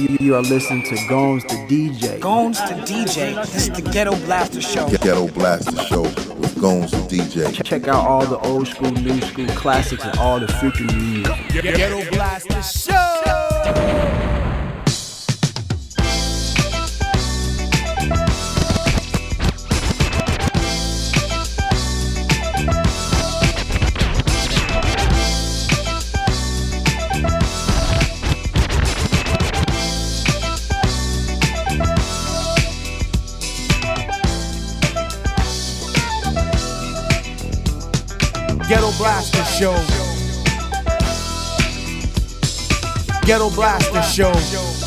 You, you are listening to Gomes the DJ. Gones to DJ. This is the Ghetto Blaster Show. Ghetto Blaster Show with Gomes the DJ. Check out all the old school, new school classics and all the future new music. Ghetto Blaster Show. Show. Ghetto Blaster Show.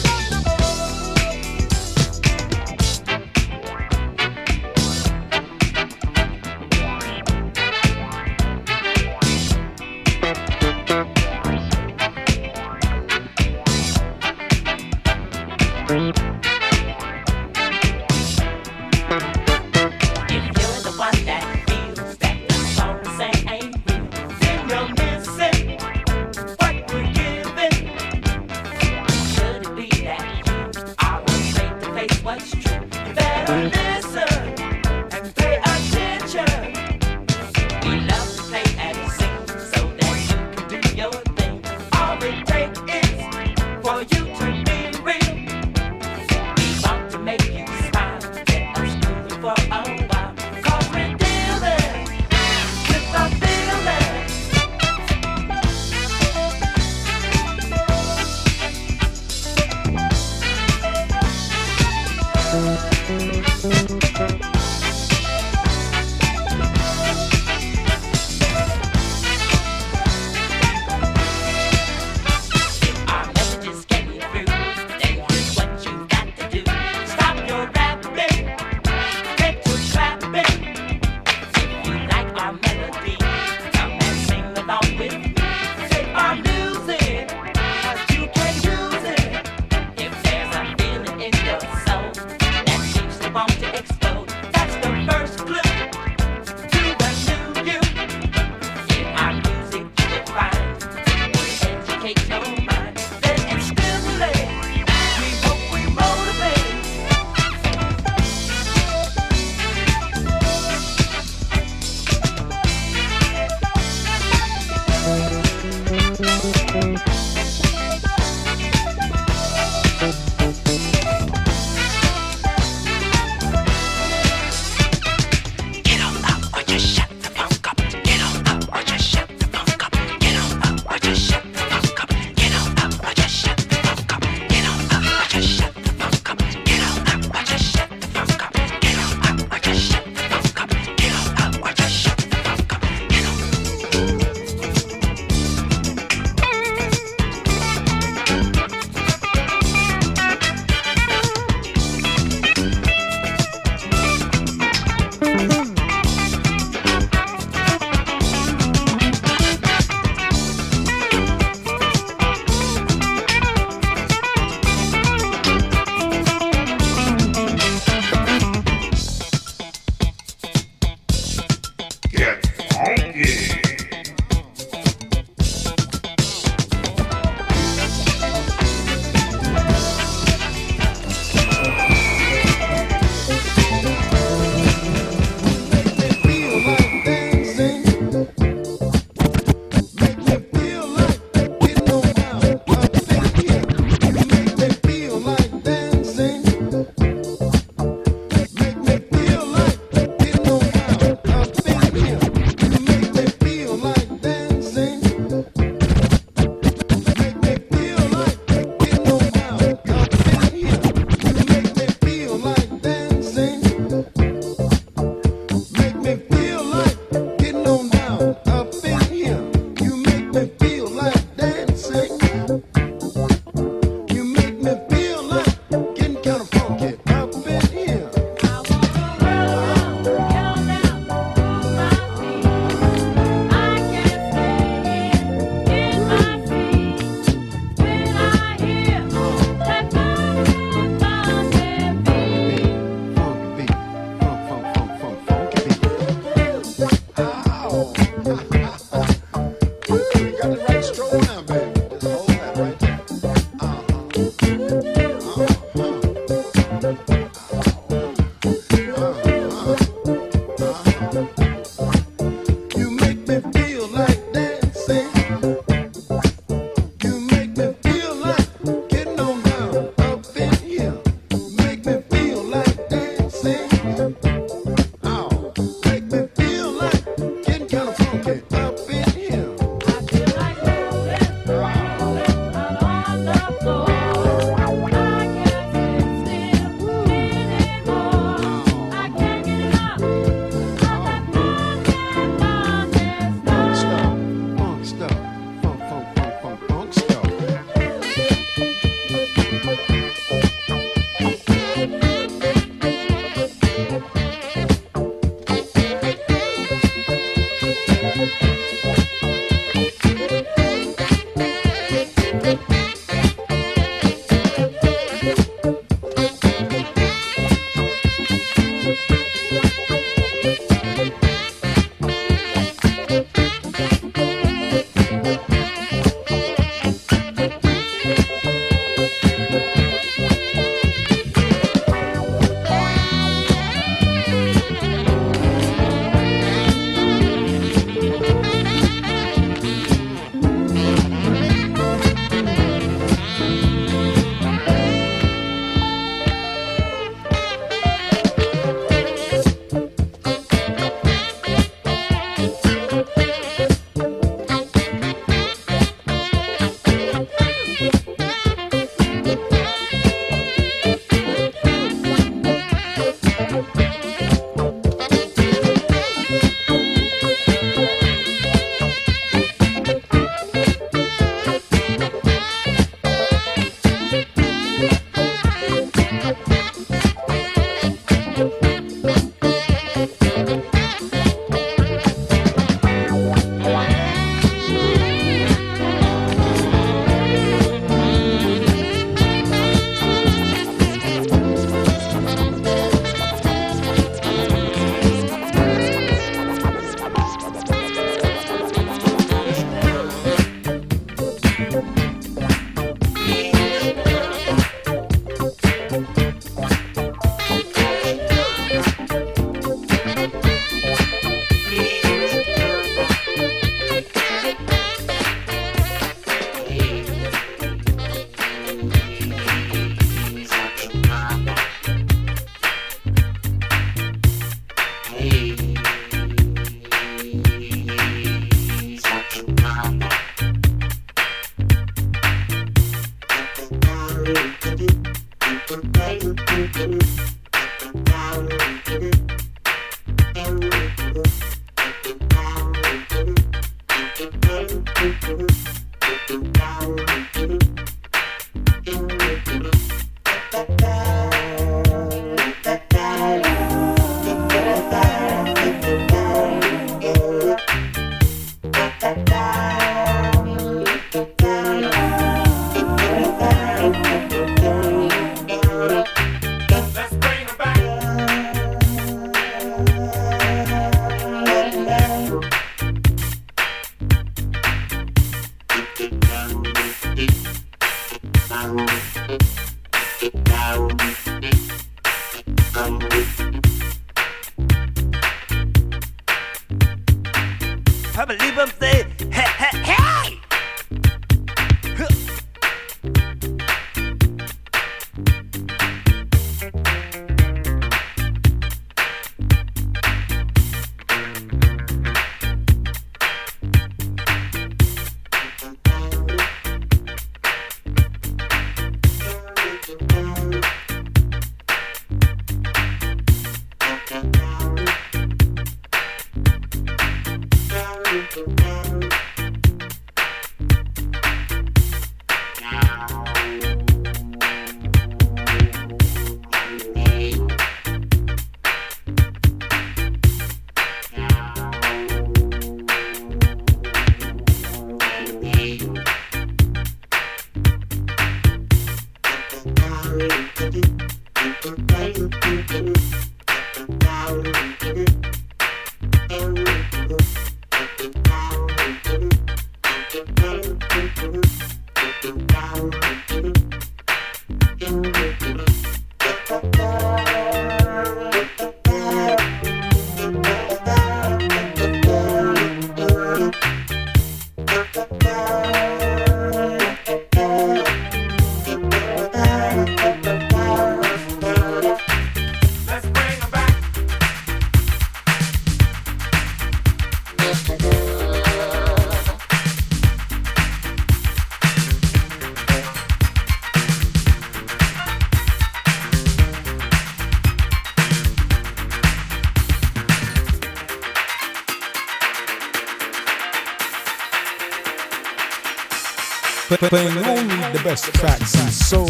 playing only the best tracks in soul,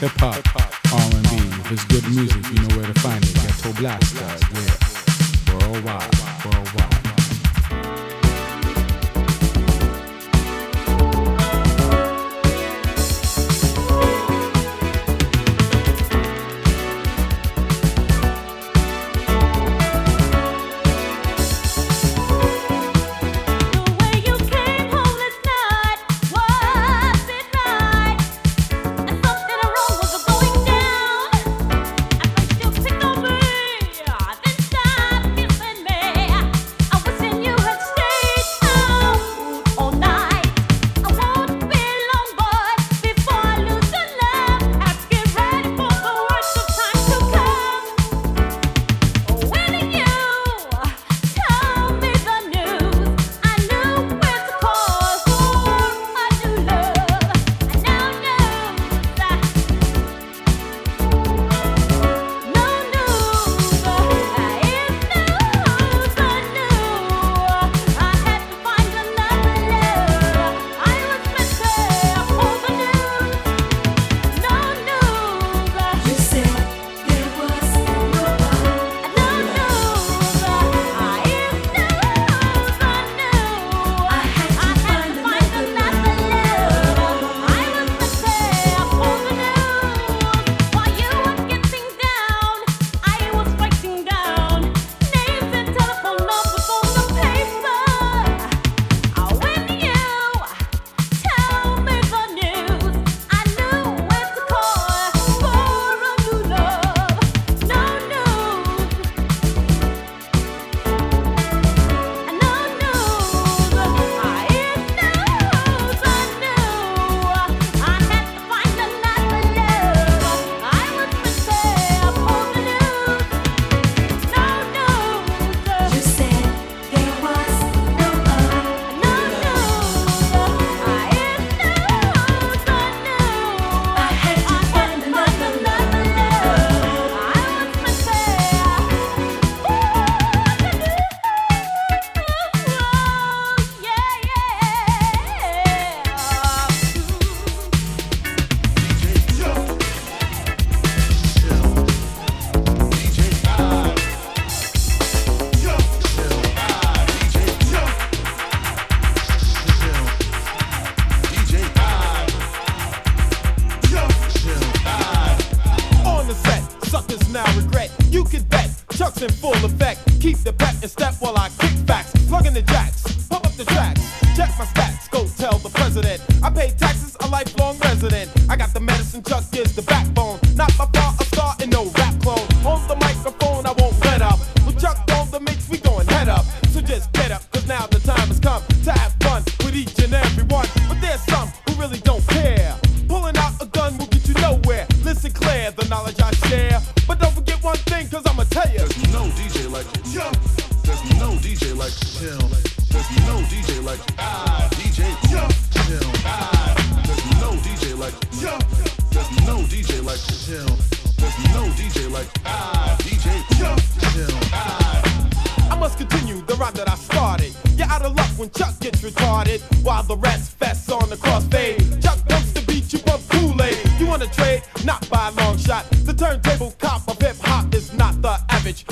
hip hop, R&B. If it's good music, you know where to find it. Ghetto Blaster, yeah. Worldwide, worldwide.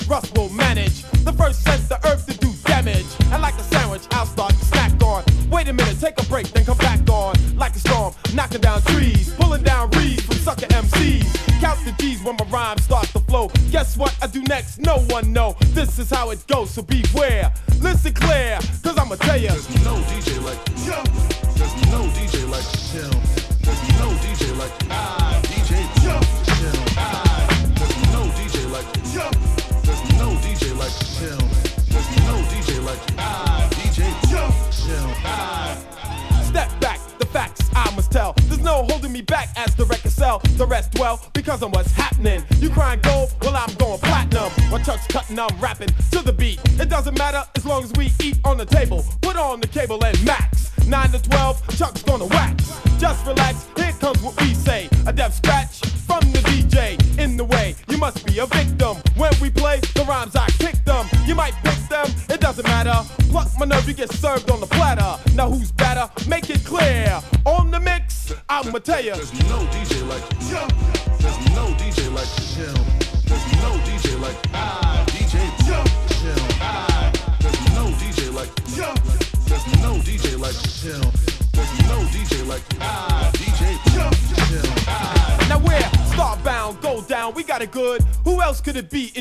Russ will manage. The first sense the herbs to do damage. And like a sandwich, I'll start snacked on. Wait a minute, take a break, then come back on. Like a storm, knocking down trees, pulling down reeds from sucker MCs. Count the G's when my rhymes start to flow. Guess what I do next? No one know. This is how it goes, so beware.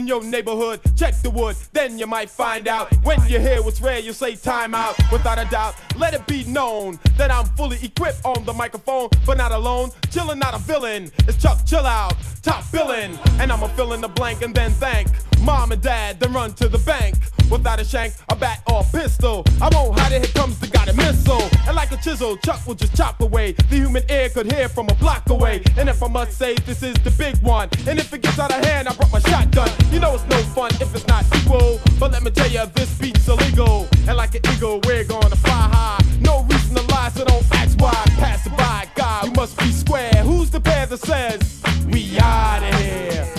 Your neighborhood? Check the wood, then you might find out. When you hear what's rare, you say time out. Without a doubt, let it be known that I'm fully equipped on the microphone, but not alone. Chillin', not a villain. It's Chuck, chill out, top billin'. And I'ma fill in the blank and then thank mom and dad, then run to the bank. Without a shank, a bat, or a pistol. I won't hide it, here comes the guided missile. And like a chisel, Chuck will just chop away. The human ear could hear from a block away. And if I must say, this is the big one. And if it gets out of hand, I brought my shotgun. You know it's no fun if it's not equal. But let me tell you, this beat's illegal. And like an eagle, we're gonna fly high. No reason to lie, so don't ask why. Pass by, God, we must be square. Who's the pair that says, we out of here?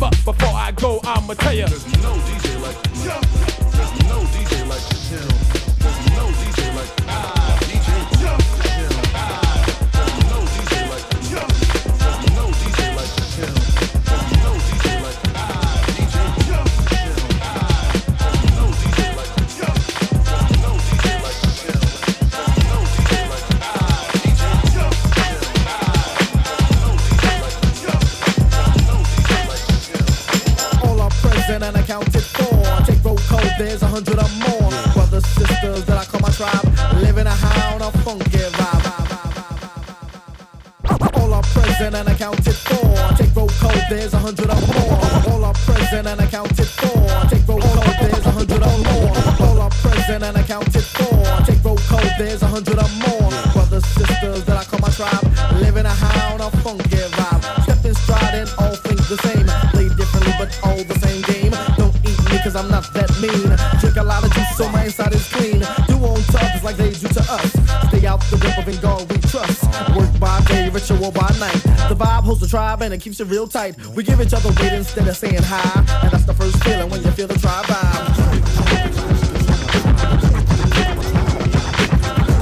But before I go, I'ma tell you. There's no DJ like funky vibe. All are present and accounted for. Take roll code, there's a hundred or more. All are present and accounted for. Take roll code, there's a hundred or more. All are present and accounted for. Take roll code, there's a hundred or more. Brothers, sisters that I call my tribe. Live in a hound, a funky vibe. Step in stride and all things the same. Play differently, but all the same game. Don't eat me, cause I'm not that mean. Drink a lot of juice, so my inside is clean. Do on tough, just like they do to us. The whip of and God we trust. Work by day, ritual by night. The vibe holds the tribe and it keeps it real tight. We give each other weight instead of saying hi. And that's the first feeling when you feel the tribe vibe.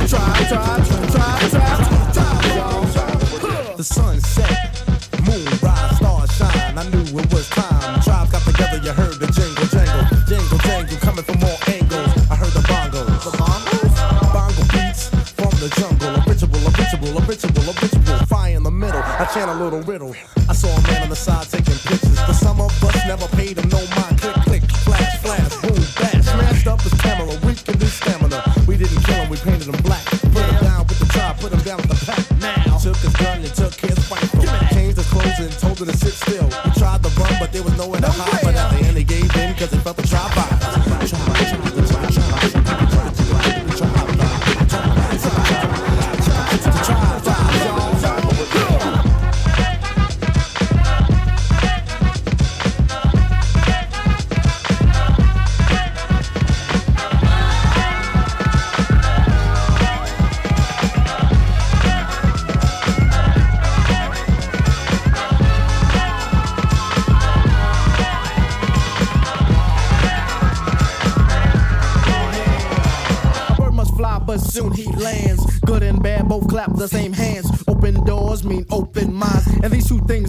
Tribe, tribe, tribe, tribe, tribe, y'all. The sun set, moon rise, stars shine. I knew it was time. I a little riddle. I saw a man on the side taking pictures, but some of us never paid him no mind. Click, click, flash, flash, boom, bash. Smashed up his camera, weakened his stamina. We didn't kill him, we painted him black. Put him down with the tribe, put him down with the pack. Now took his gun and took his rifle. Changed his clothes and told her to sit still. He tried to run, but there was nowhere to hide. But at the end he gave in because he felt the. Tribe,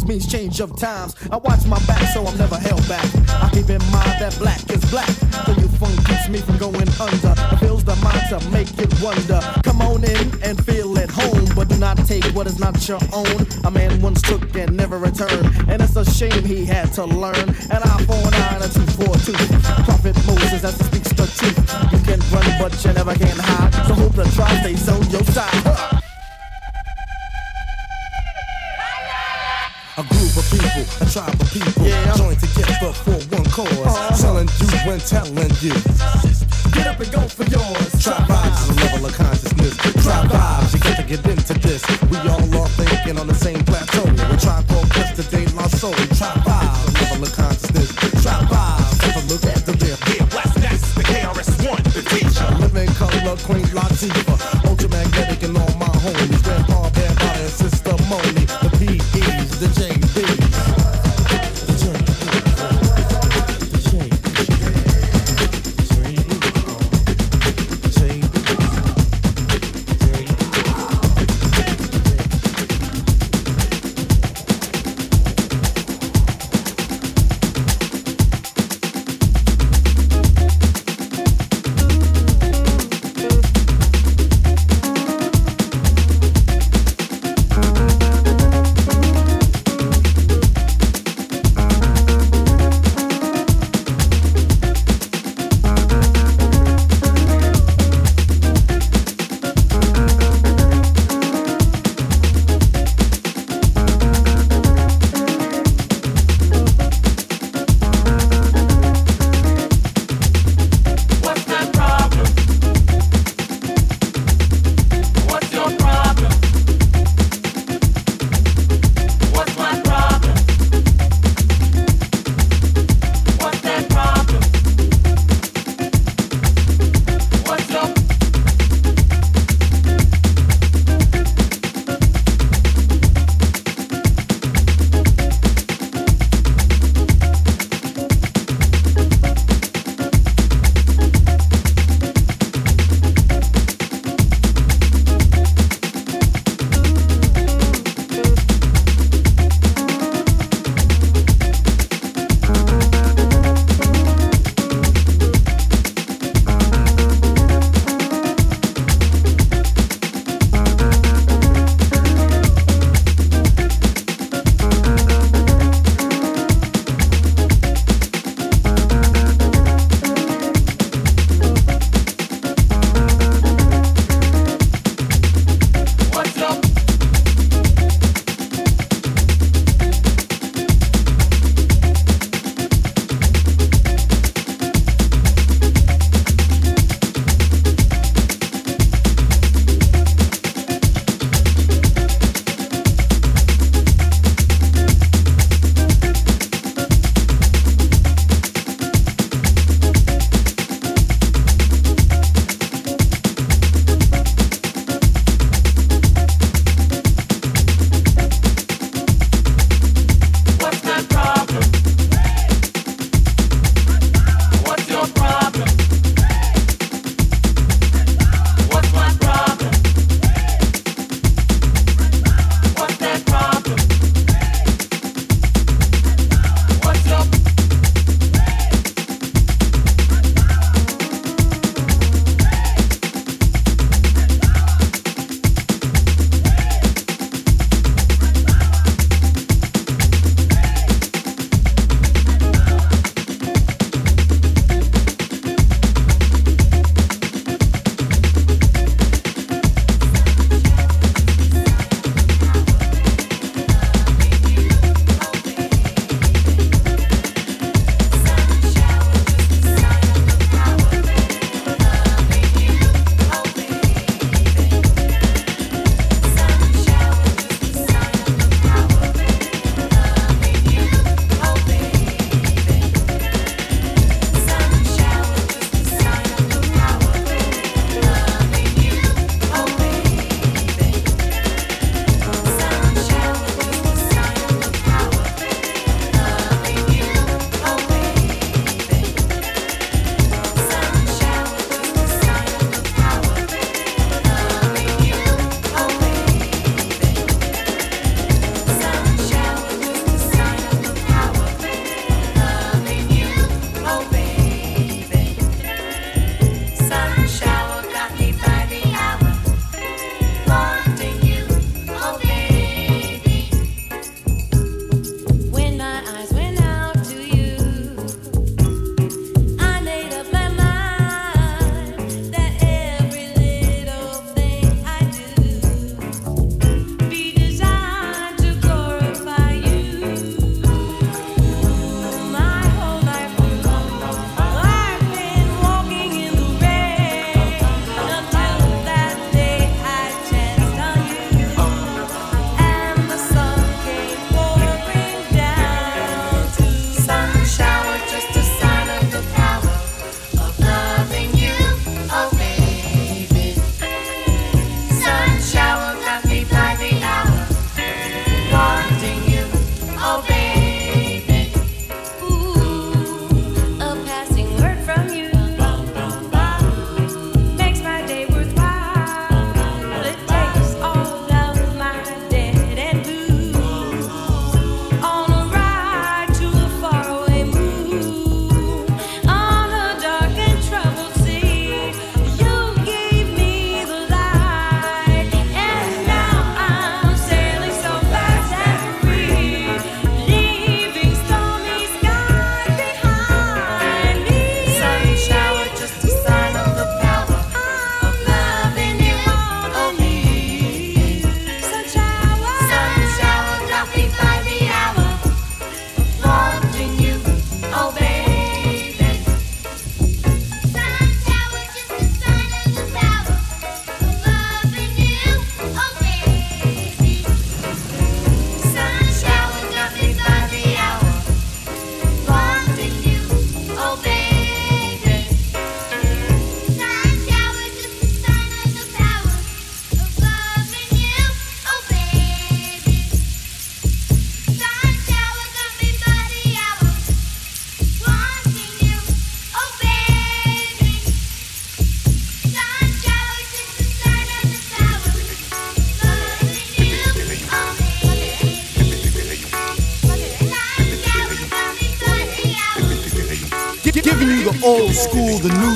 means change of times. I watch my back, so I'm never held back. I keep in mind that black is black. So you funk keeps me from going under. It fills the mind to make it wonder. Come on in and feel at home, but do not take what is not your own. A man once took and never returned, and it's a shame he had to learn. An eye for an eye and a for a tooth. Prophet Moses as he speaks the truth. You can run, but you never can hide. So hope the tribe stays on and telling you. Get up and go for yours. Trap vibes is a level of consciousness. Trap vibes, you got to get into this. We all are thinking on the same plateau. We're trying to oppress the day my soul. Trap vibes, a level of consciousness. Trap vibes, take a look at the real. Yeah, blast that's the KRS-One, the teacher. Living Colour, Queen Latifah.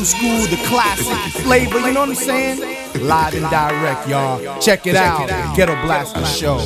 school, the classic flavor, you know what I'm saying? Live and direct, y'all. Check it out. Get a blaster show.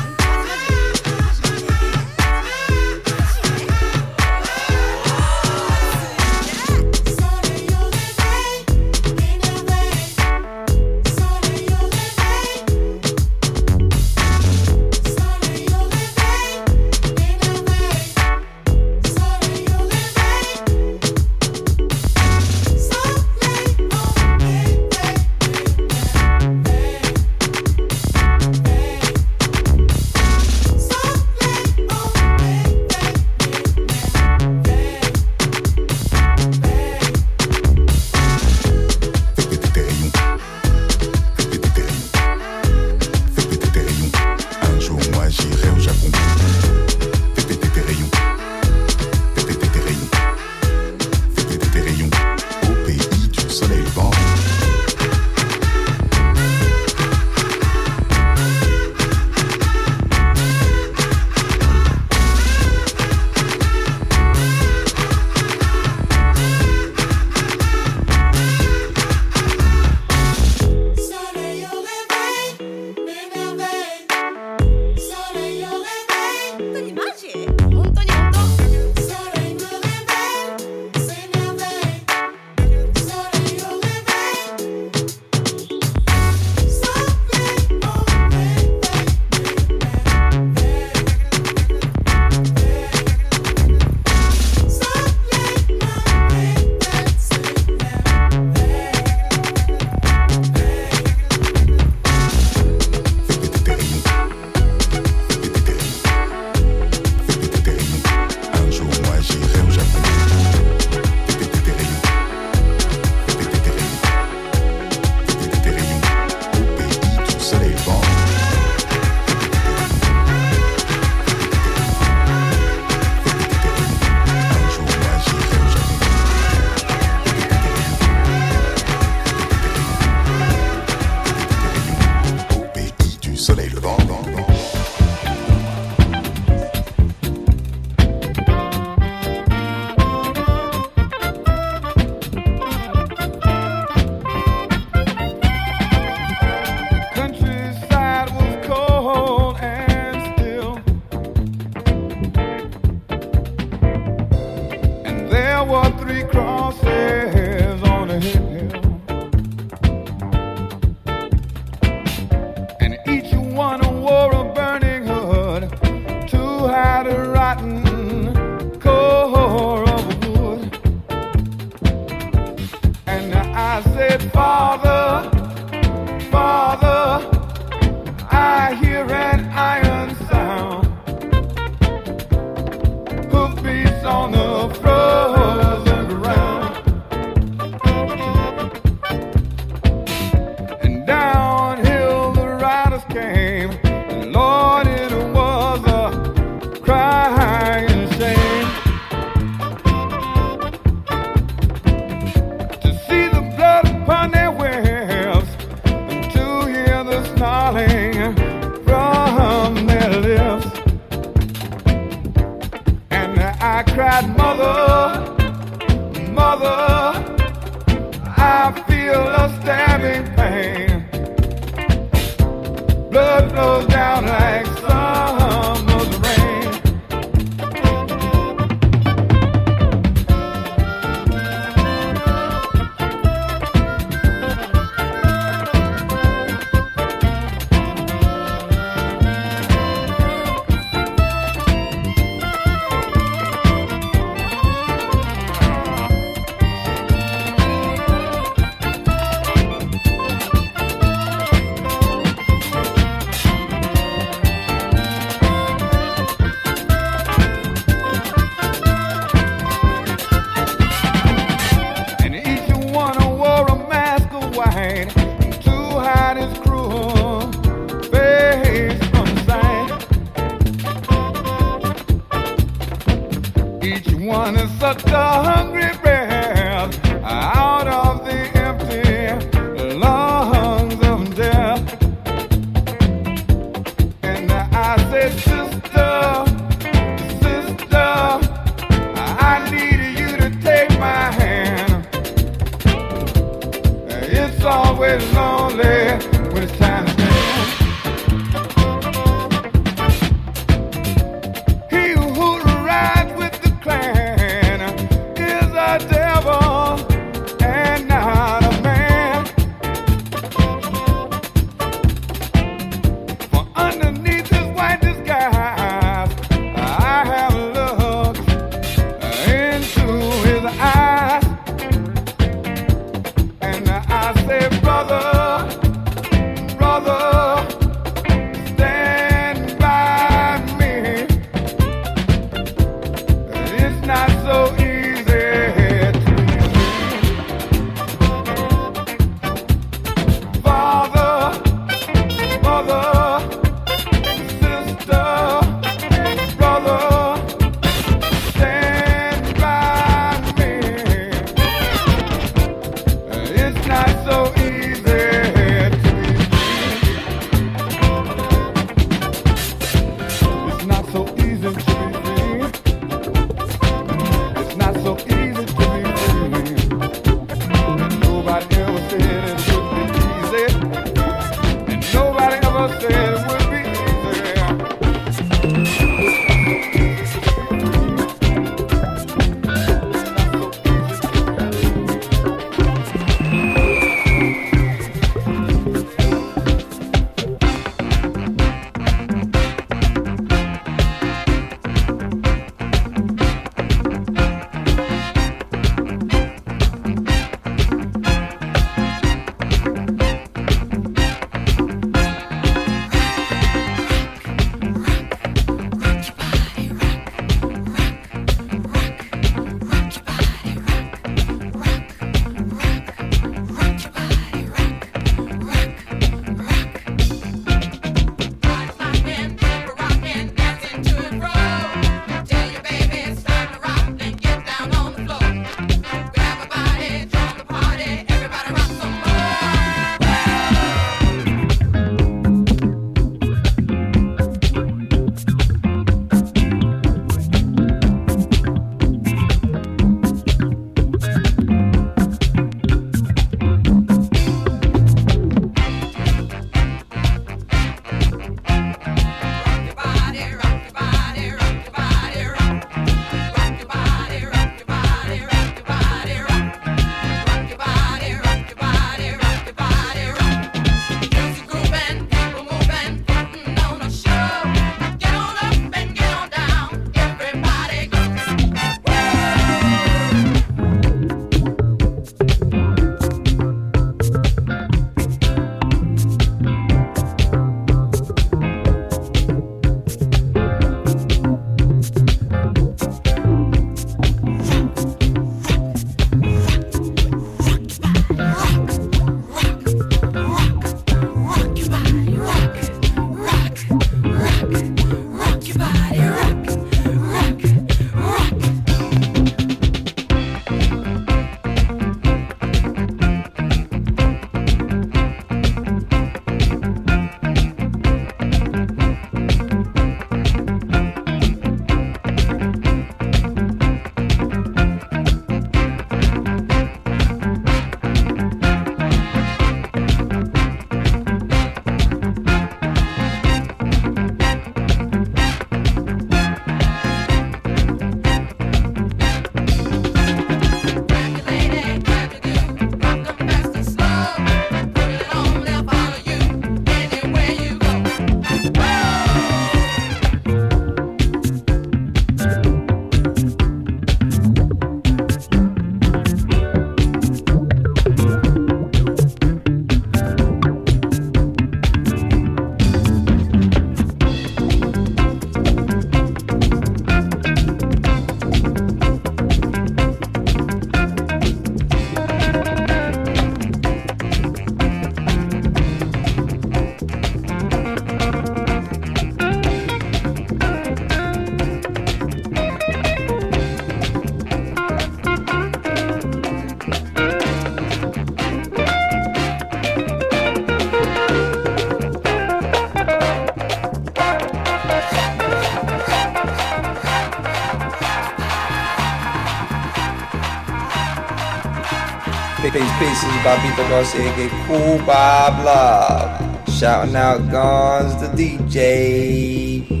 Is Bobbito Garcia, aka Kool Bob Love. Shouting out Guns, the DJ.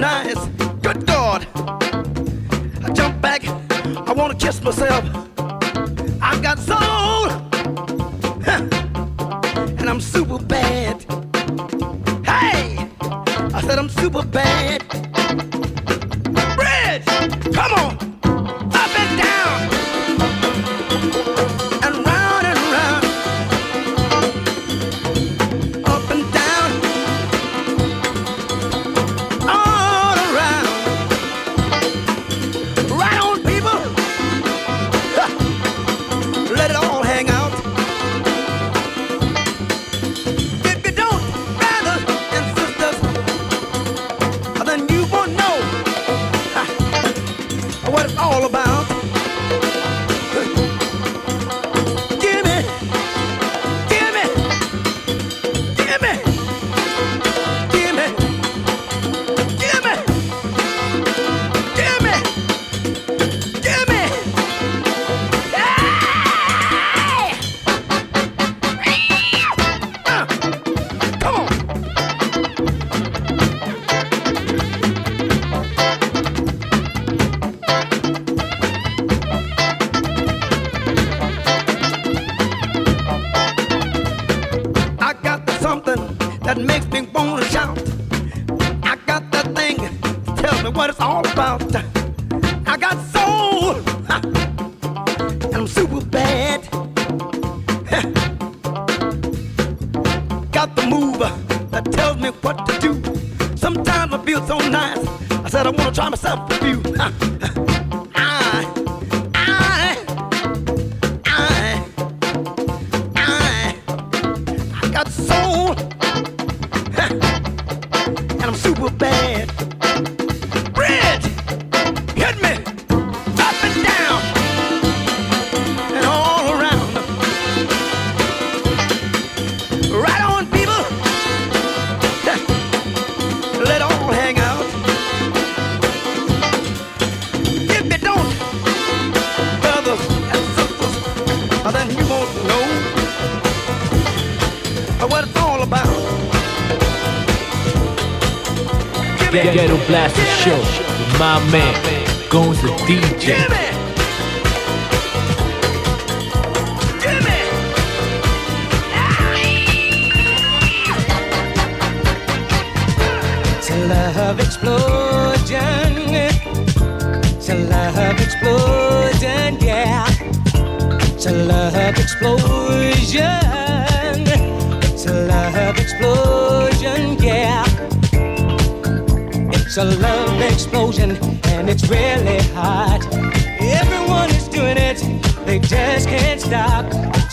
nice. Good God. I jump back. I want to kiss myself. I've got soul. And I'm super bad. Hey! I said I'm super bad. man, going to DJ.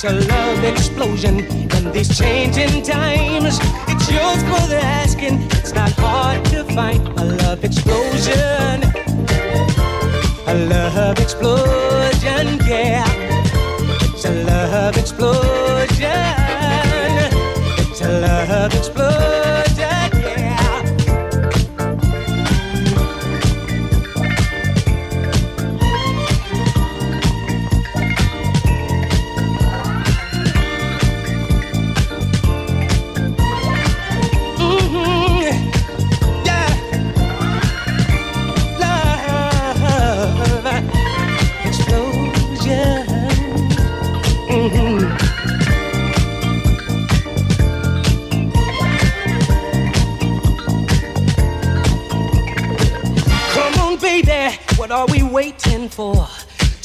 a love explosion in these changing times. It's yours for the asking. It's not hard to find a love explosion.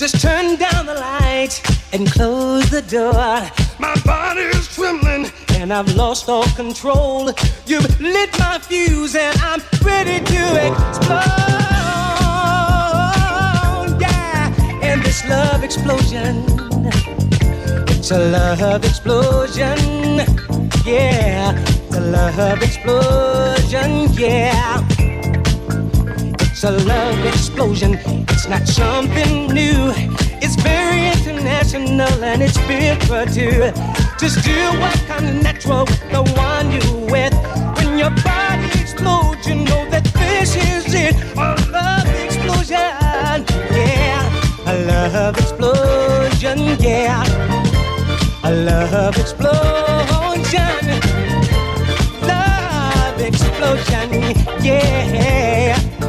Just turn down the lights and close the door. My body is trembling and I've lost all control. You've lit my fuse and I'm ready to explode. Yeah, and this love explosion. It's a love explosion. Yeah, it's a love explosion. Yeah. It's a love explosion. It's not something new. It's very international and it's for two. Just do what comes natural with the one you with. When your body explodes, you know that this is it. A love explosion. Yeah. A love explosion. Yeah. A love explosion. Love explosion. Yeah.